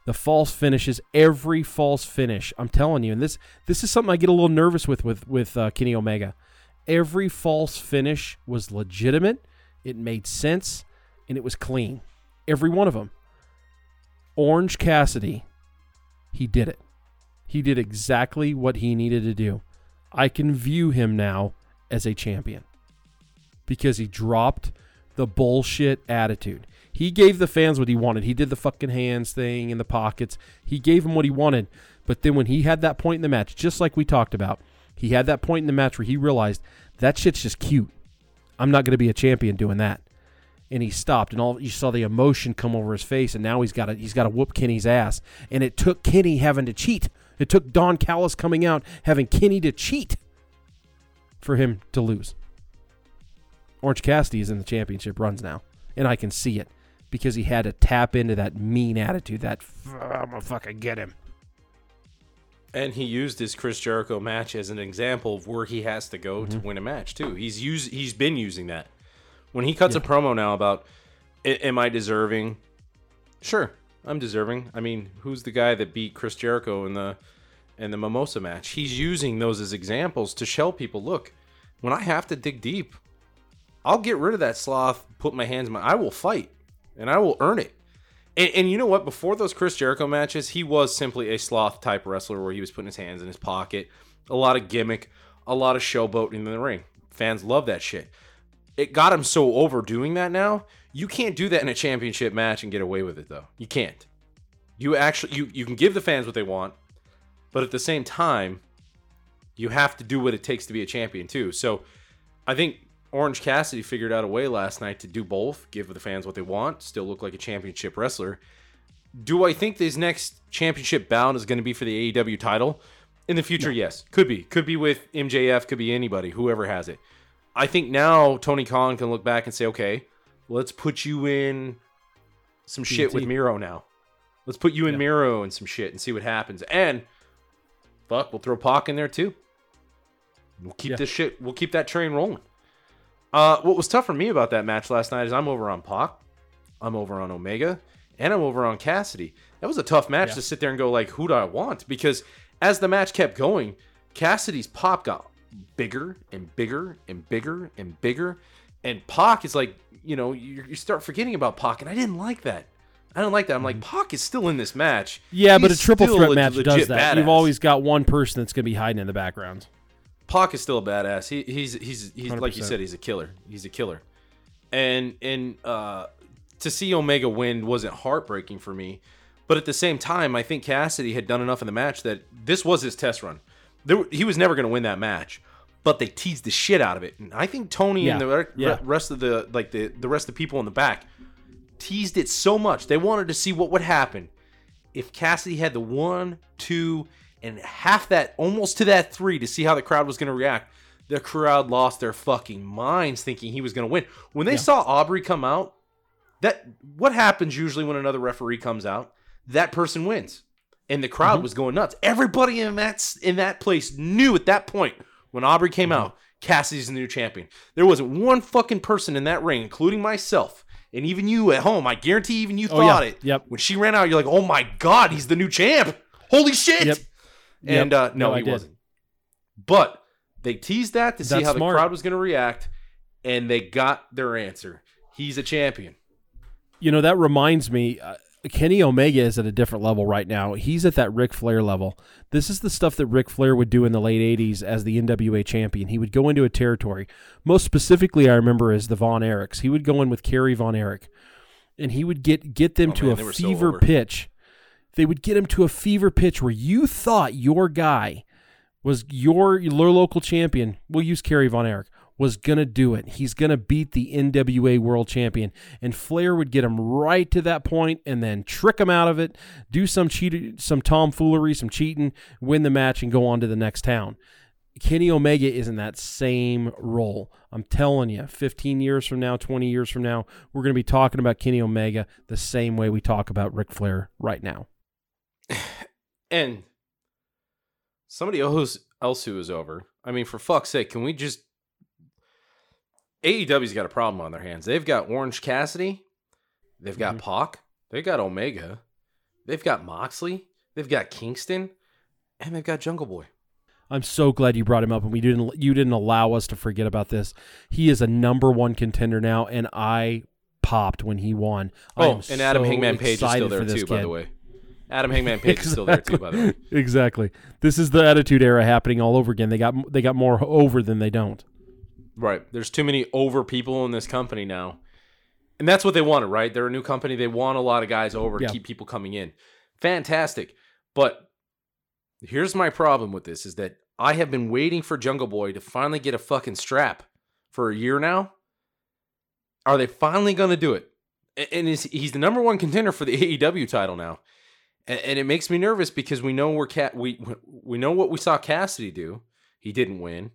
Speaker 2: The false finishes, every false finish. I'm telling you, and this this is something I get a little nervous with with with uh, Kenny Omega. Every false finish was legitimate. It made sense, and it was clean. Every one of them. Orange Cassidy, he did it. He did exactly what he needed to do. I can view him now as a champion because he dropped the bullshit attitude. He gave the fans what he wanted. He did the fucking hands thing in the pockets. He gave them what he wanted. But then when he had that point in the match, just like we talked about, he had that point in the match where he realized that shit's just cute. I'm not going to be a champion doing that. And he stopped, and all you saw the emotion come over his face, and now he's got to he's got to whoop Kenny's ass. And it took Kenny having to cheat. It took Don Callis coming out having Kenny to cheat for him to lose. Orange Cassidy is in the championship runs now, and I can see it because he had to tap into that mean attitude. That I'm gonna fucking get him.
Speaker 1: And he used his Chris Jericho match as an example of where he has to go to mm-hmm. win a match too. He's used he's been using that. When he cuts a promo now about am I deserving? Sure, I'm deserving. I mean, who's the guy that beat Chris Jericho in the in the Mimosa match? He's using those as examples to show people, look, when I have to dig deep, I'll get rid of that sloth, put my hands in my I will fight and I will earn it. And, and you know what? Before those Chris Jericho matches, he was simply a sloth type wrestler where he was putting his hands in his pocket, a lot of gimmick, a lot of showboating in the ring. Fans love that shit. It got him so overdoing that now. You can't do that in a championship match and get away with it though. You can't. You actually you you can give the fans what they want, but at the same time, you have to do what it takes to be a champion too. So, I think Orange Cassidy figured out a way last night to do both, give the fans what they want, still look like a championship wrestler. Do I think this next championship bound is going to be for the AEW title? In the future, yes. Could be. Could be with MJF, could be anybody, whoever has it. I think now Tony Khan can look back and say, okay, let's put you in some shit with Miro now. Let's put you in Miro and some shit and see what happens. And fuck, we'll throw Pac in there too. We'll keep
Speaker 2: Yeah.
Speaker 1: this shit. We'll keep that train rolling. Uh, what was tough for me about that match last night is I'm over on Pac, I'm over on Omega, and I'm over on Cassidy. That was a tough match
Speaker 2: Yeah.
Speaker 1: to sit there and go like, who do I want? Because as the match kept going, Cassidy's pop got bigger and bigger and bigger and bigger, and Pac is like, you know, you, you start forgetting about Pac, and I didn't like that. I don't like that. I'm like, Pac is still in this match.
Speaker 2: Mm-hmm. Yeah, but a triple threat
Speaker 1: a
Speaker 2: match does that. You've always got one person that's going to be hiding in the background.
Speaker 1: Pac is still a badass. He, he's he's he's like you said, he's a killer. He's a killer. And and uh, to see Omega win wasn't heartbreaking for me, but at the same time, I think Cassidy had done enough in the match that this was his test run. There, he was never going to win that match, but they teased the shit out of it. And I think Tony and the re-
Speaker 2: yeah.
Speaker 1: rest of the like the the rest of the people in the back teased it so much. They wanted to see what would happen if Cassidy had the one, two, and half that, almost to that three, to see how the crowd was going to react. The crowd lost their fucking minds thinking he was going to win. When they saw Aubrey come out, that what happens usually when another referee comes out? That person wins, and the crowd mm-hmm. was going nuts. Everybody in that in that place knew at that point when Aubrey came mm-hmm. out, Cassidy's the new champion. There wasn't one fucking person in that ring, including myself. And even you at home, I guarantee even you
Speaker 2: Oh, yeah.
Speaker 1: thought it.
Speaker 2: Yep.
Speaker 1: When she ran out, you're like, "Oh my god, he's the new champ! Holy shit!"
Speaker 2: Yep.
Speaker 1: And uh, no,
Speaker 2: No,
Speaker 1: he
Speaker 2: did.
Speaker 1: wasn't. But they teased that to see how
Speaker 2: smart.
Speaker 1: the crowd was going to react, and they got their answer. He's a champion.
Speaker 2: You know, that reminds me, uh, Kenny Omega is at a different level right now. He's at that Ric Flair level. This is the stuff that Ric Flair would do in the late 80s as the NWA champion. He would go into a territory. Most specifically, I remember as the Von Erichs. He would go in with Kerry Von Erich, and he would get, get them
Speaker 1: Oh,
Speaker 2: to
Speaker 1: man,
Speaker 2: a fever pitch. They would get him to a fever pitch where you thought your guy was your, your local champion. We'll use Kerry Von Erich. Was gonna do it. He's gonna beat the NWA World Champion, and Flair would get him right to that point, and then trick him out of it, do some cheat, some tomfoolery, some cheating, win the match, and go on to the next town. Kenny Omega is in that same role. I'm telling you, 15 years from now, 20 years from now, we're going to be talking about Kenny Omega the same way we talk about Ric Flair right now. (sighs)
Speaker 1: And somebody else else who is over. I mean, for fuck's sake, can we just AEW's got a problem on their hands. They've got Orange Cassidy, they've got mm-hmm. Pac, they've got Omega, they've got Moxley, they've got Kingston, and they've got Jungle Boy.
Speaker 2: I'm so glad you brought him up, and we didn't. You didn't allow us to forget about this. He is a number one contender now, and I popped when he won.
Speaker 1: Oh, and Adam
Speaker 2: so
Speaker 1: Hangman Page is still there too, by
Speaker 2: kid.
Speaker 1: the way. Adam Hangman Page is still there too, by the way. (laughs)
Speaker 2: exactly. This is the Attitude Era happening all over again. They got they got more over than they don't.
Speaker 1: Right. There's too many over people in this company now. And that's what they wanted, right? They're a new company. They want a lot of guys over to
Speaker 2: Yeah.
Speaker 1: keep people coming in. Fantastic. But here's my problem with this is that I have been waiting for Jungle Boy to finally get a fucking strap for a year now. Are they finally going to do it? And is, he's the number one contender for the (laughs) AEW title now. And, and it makes me nervous because we know where Cat we we know what we saw Cassidy do. He didn't win.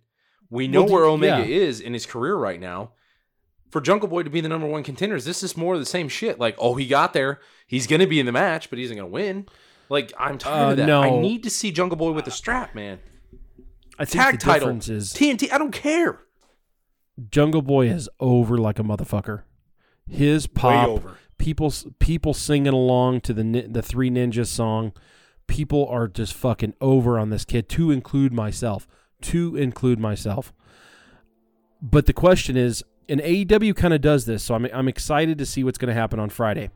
Speaker 1: We know
Speaker 2: Well,
Speaker 1: where Omega
Speaker 2: yeah.
Speaker 1: is in his career right now. For Jungle Boy to be the number one contenders, this is more of the same shit. Like, oh, he got there. He's gonna be in the match, but he isn't gonna win. Like, I'm tired
Speaker 2: Uh,
Speaker 1: of that. I need to see Jungle Boy with a strap, man.
Speaker 2: I think
Speaker 1: Tag
Speaker 2: the
Speaker 1: title,
Speaker 2: is
Speaker 1: TNT. I don't care.
Speaker 2: Jungle Boy is over like a motherfucker. His pop,
Speaker 1: over.
Speaker 2: People people singing along to the the Three Ninjas song. People are just fucking over on this kid. To include myself. To include myself. But the question is, and AEW kind of does this, so I'm I'm excited to see what's going to happen on Friday.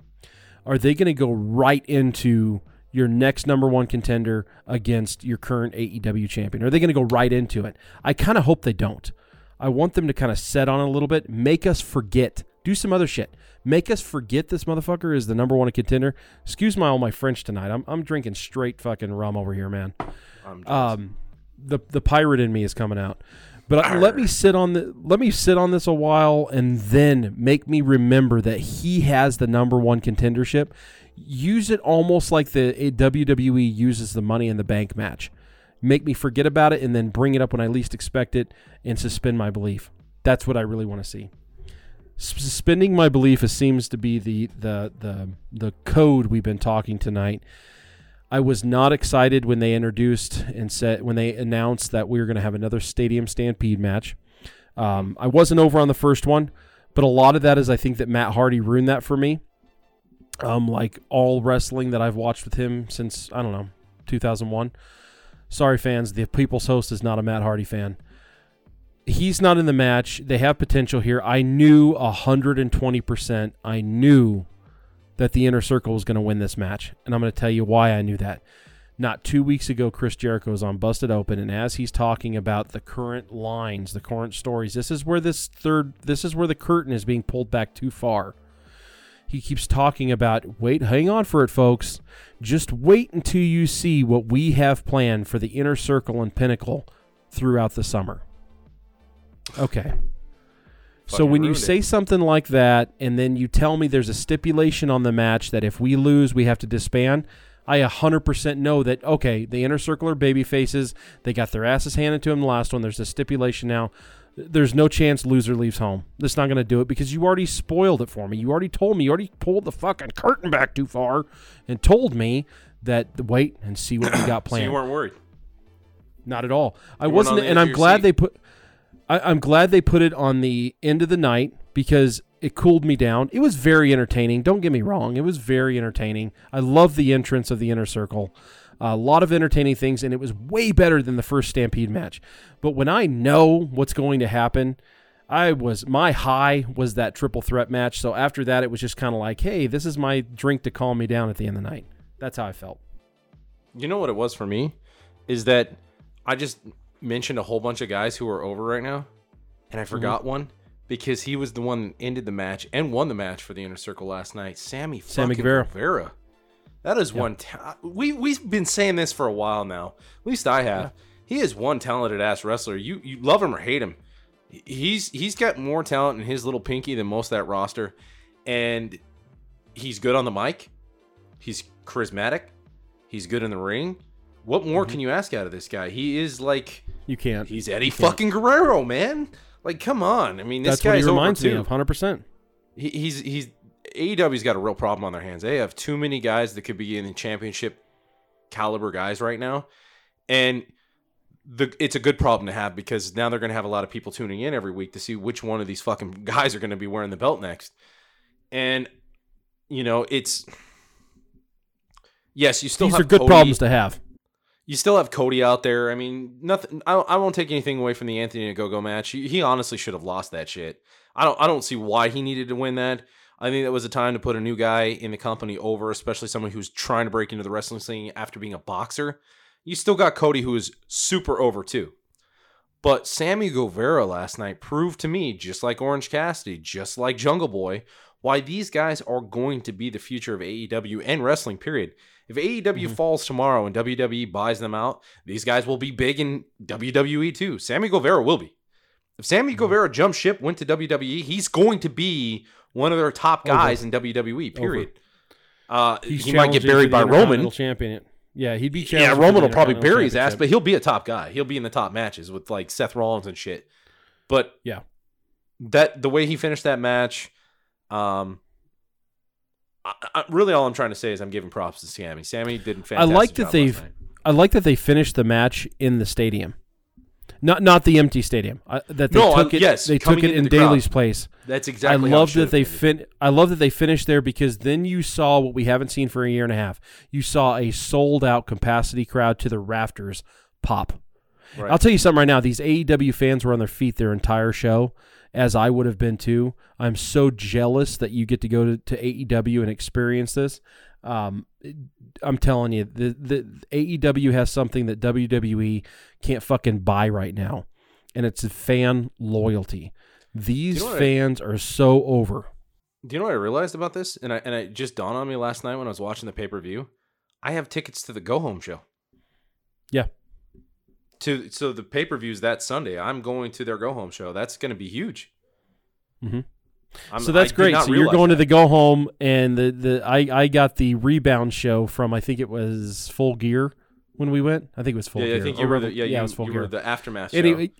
Speaker 2: Are they going to go right into your next number one contender against your current AEW champion? Are they going to go right into it? I kind of hope they don't. I want them to kind of set on a little bit, make us forget, do some other shit, make us forget this motherfucker is the number one contender. Excuse my all my French tonight. I'm I'm drinking straight fucking rum over here, man. Um, the the pirate in me is coming out. But I- let me sit on the let me sit on this a while and then make me remember that he has the number one contendership. Use it almost like the WWE uses the Money in the Bank match. Make me forget about it and then bring it up when I least expect it and suspend my belief. That's what I really want to see. Suspending my belief seems to be the the the the code we've been talking tonight. I was not excited when they introduced and said when they announced that we were going to have another Stadium Stampede match. Um, I wasn't over on the first one, but a lot of that is I think that Matt Hardy ruined that for me. Um, like all wrestling that I've watched with him since I don't know 2001. Sorry, fans, the People's Host is not a Matt Hardy fan. He's not in the match. They have potential here. I knew 120%. I knew that the inner circle was going to win this match. And I'm going to tell you why I knew that. Not two weeks ago, Chris Jericho was on Busted Open, and as he's talking about the current lines, the current stories, this is where this third, this is where the curtain is being pulled back too far. He keeps talking about, wait, hang on for it, folks. Just wait until you see what we have planned for the inner circle and pinnacle throughout the summer. Okay. So when you say something like that, and then you tell me there's a stipulation on the match that if we lose, we have to disband, I 100% know that, okay, the inner circle are baby faces. They got their asses handed to them the last one. There's a stipulation now. There's no chance loser leaves home. That's not going to do it because you already spoiled it for me. You already told me. You already pulled the fucking curtain back too far and told me that wait and see what we got (coughs)
Speaker 1: so
Speaker 2: planned.
Speaker 1: you weren't worried.
Speaker 2: Not at all. I
Speaker 1: You weren't
Speaker 2: wasn't, and
Speaker 1: of
Speaker 2: I'm
Speaker 1: your
Speaker 2: glad
Speaker 1: seat.
Speaker 2: they put. I, I'm glad they put it on the end of the night because it cooled me down. It was very entertaining. Don't get me wrong; it was very entertaining. I love the entrance of the inner circle. a lot of entertaining things, and it was way better than the first Stampede match. But when I know what's going to happen, I was my high was that triple threat match. So after that, it was just kind of like, hey, this is my drink to calm me down at the end of the night. That's how I felt.
Speaker 1: You know what it was for me? Is that I just mentioned a whole bunch of guys who are over right now, and I
Speaker 2: Mm-hmm.
Speaker 1: forgot one because he was the one that ended the match and won the match for the inner circle last night. Sammy
Speaker 2: Sammy Guevara.
Speaker 1: Guevara. That is one. Ta- we we've been saying this for a while now. At least I have. He is one talented ass wrestler. You you love him or hate him. He's he's got more talent in his little pinky than most of that roster, and he's good on the mic. He's charismatic. He's good in the ring. What more
Speaker 2: Mm-hmm.
Speaker 1: can you ask out of this guy? He is like
Speaker 2: You can't.
Speaker 1: he's Eddie fucking Guerrero, man. Like, come on. I mean, this
Speaker 2: That's what he
Speaker 1: guy's over
Speaker 2: reminds me of, hundred percent.
Speaker 1: He's he's AEW's got a real problem on their hands. They have too many guys that could be in the championship caliber guys right now, and the it's a good problem to have because now they're going to have a lot of people tuning in every week to see which one of these fucking (laughs) guys are going to be wearing the belt next. And you know, it's yes, you still
Speaker 2: These
Speaker 1: have
Speaker 2: are good
Speaker 1: Cody-
Speaker 2: problems to have.
Speaker 1: You still have Cody out there. I mean, nothing. I, I won't take anything away from the Anthony Ogogo match. He, he honestly should have lost that shit. I don't. I don't see why he needed to win that. I think that was a time to put a new guy in the company over, especially someone who's trying to break into the wrestling scene after being a boxer. You still got Cody, who is super over too. But Sammy Guevara last night proved to me, just like Orange Cassidy, just like Jungle Boy, why these guys are going to be the future of AEW and wrestling. Period. If AEW
Speaker 2: Mm-hmm.
Speaker 1: falls tomorrow and WWE buys them out, these guys will be big in WWE too. Sammy Guevara will be. If Sammy
Speaker 2: Mm-hmm.
Speaker 1: Guevara jumped ship, went to WWE, he's going to be one of their top
Speaker 2: Over.
Speaker 1: guys in WWE. Period. Uh, he might get buried by Roman.
Speaker 2: Champion. Yeah, he'd be.
Speaker 1: Yeah, Roman will probably bury his ass, but he'll be a top guy. He'll be in the top matches with like Seth Rollins and shit. But
Speaker 2: Yeah.
Speaker 1: that the way he finished that match, um, I, I, really all I'm trying to say is I'm giving props to Sammy. Sammy did a
Speaker 2: I
Speaker 1: fantastic
Speaker 2: like that they've. I like that they finished the match in the stadium, not not the empty stadium. I, that they
Speaker 1: No,
Speaker 2: took it.
Speaker 1: yes,
Speaker 2: they took it
Speaker 1: into
Speaker 2: in
Speaker 1: the crowd.
Speaker 2: Daily's place.
Speaker 1: That's exactly.
Speaker 2: I love that they fin. I love that they finished there because then you saw what we haven't seen for a year and a half. You saw a sold out capacity crowd to the rafters pop.
Speaker 1: Right.
Speaker 2: I'll tell you something right now. These AEW fans were on their feet their entire show, as I would have been too. I'm so jealous that you get to go to, to AEW and experience this. Um, I'm telling you, the, the AEW has something that WWE can't fucking buy right now, and it's fan loyalty. These
Speaker 1: You know what I-
Speaker 2: fans are so over.
Speaker 1: Do you know what I realized about this? And I and it just dawned on me last night when I was watching the pay per view. I have tickets to the go home show.
Speaker 2: Yeah.
Speaker 1: To so the pay per views that Sunday. I'm going to their go home show. That's going to be huge.
Speaker 2: Mhm.
Speaker 1: I'm-
Speaker 2: so that's
Speaker 1: I
Speaker 2: great. So you're going to the go home, and the the I I got the rebound show from I think it was Full Gear when we went. I think it was Full
Speaker 1: Yeah,
Speaker 2: Gear.
Speaker 1: I think
Speaker 2: Or
Speaker 1: you were the yeah,
Speaker 2: it
Speaker 1: you,
Speaker 2: was Full
Speaker 1: you
Speaker 2: Gear.
Speaker 1: were the aftermath show.
Speaker 2: Anyway,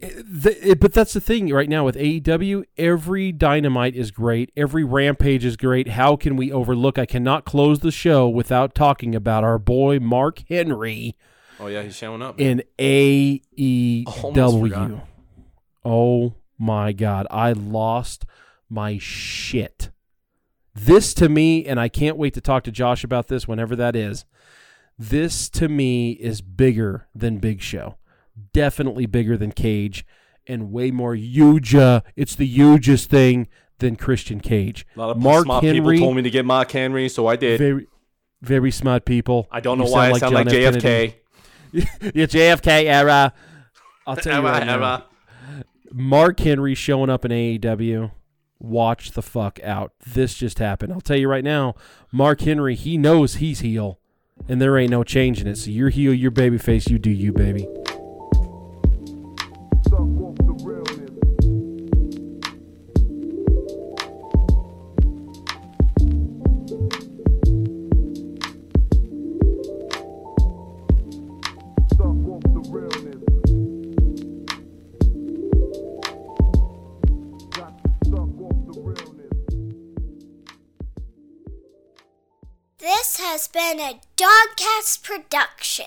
Speaker 2: the, it- but that's the thing right now with AEW. Every Dynamite is great. Every Rampage is great. How can we overlook? I cannot close the show without talking about our boy Mark Henry
Speaker 1: oh yeah, he's showing up.
Speaker 2: in
Speaker 1: Almost
Speaker 2: AEW. Oh my God. I lost my shit. This to me, and I can't wait to talk to Josh about this whenever that is. This to me is bigger than Big Show. Definitely bigger than Cage and way more huge. uh, It's the hugest thing than Christian Cage.
Speaker 1: A lot of
Speaker 2: Mark
Speaker 1: smart
Speaker 2: Henry,
Speaker 1: people told me to get Mark Henry, so I did.
Speaker 2: very, very smart people.
Speaker 1: I don't
Speaker 2: You
Speaker 1: know why I sound like
Speaker 2: John F.
Speaker 1: JFK.
Speaker 2: Kennedy. (laughs) Your JFK era. I'll tell you
Speaker 1: Era,
Speaker 2: now.
Speaker 1: era.
Speaker 2: Mark Henry showing up in AEW. Watch the fuck out. This just happened. I'll tell you right now, Mark Henry, he knows he's heel, and there ain't no changing it. So you're heel, you're babyface, you do you, baby.
Speaker 4: Has been a Dogcast production.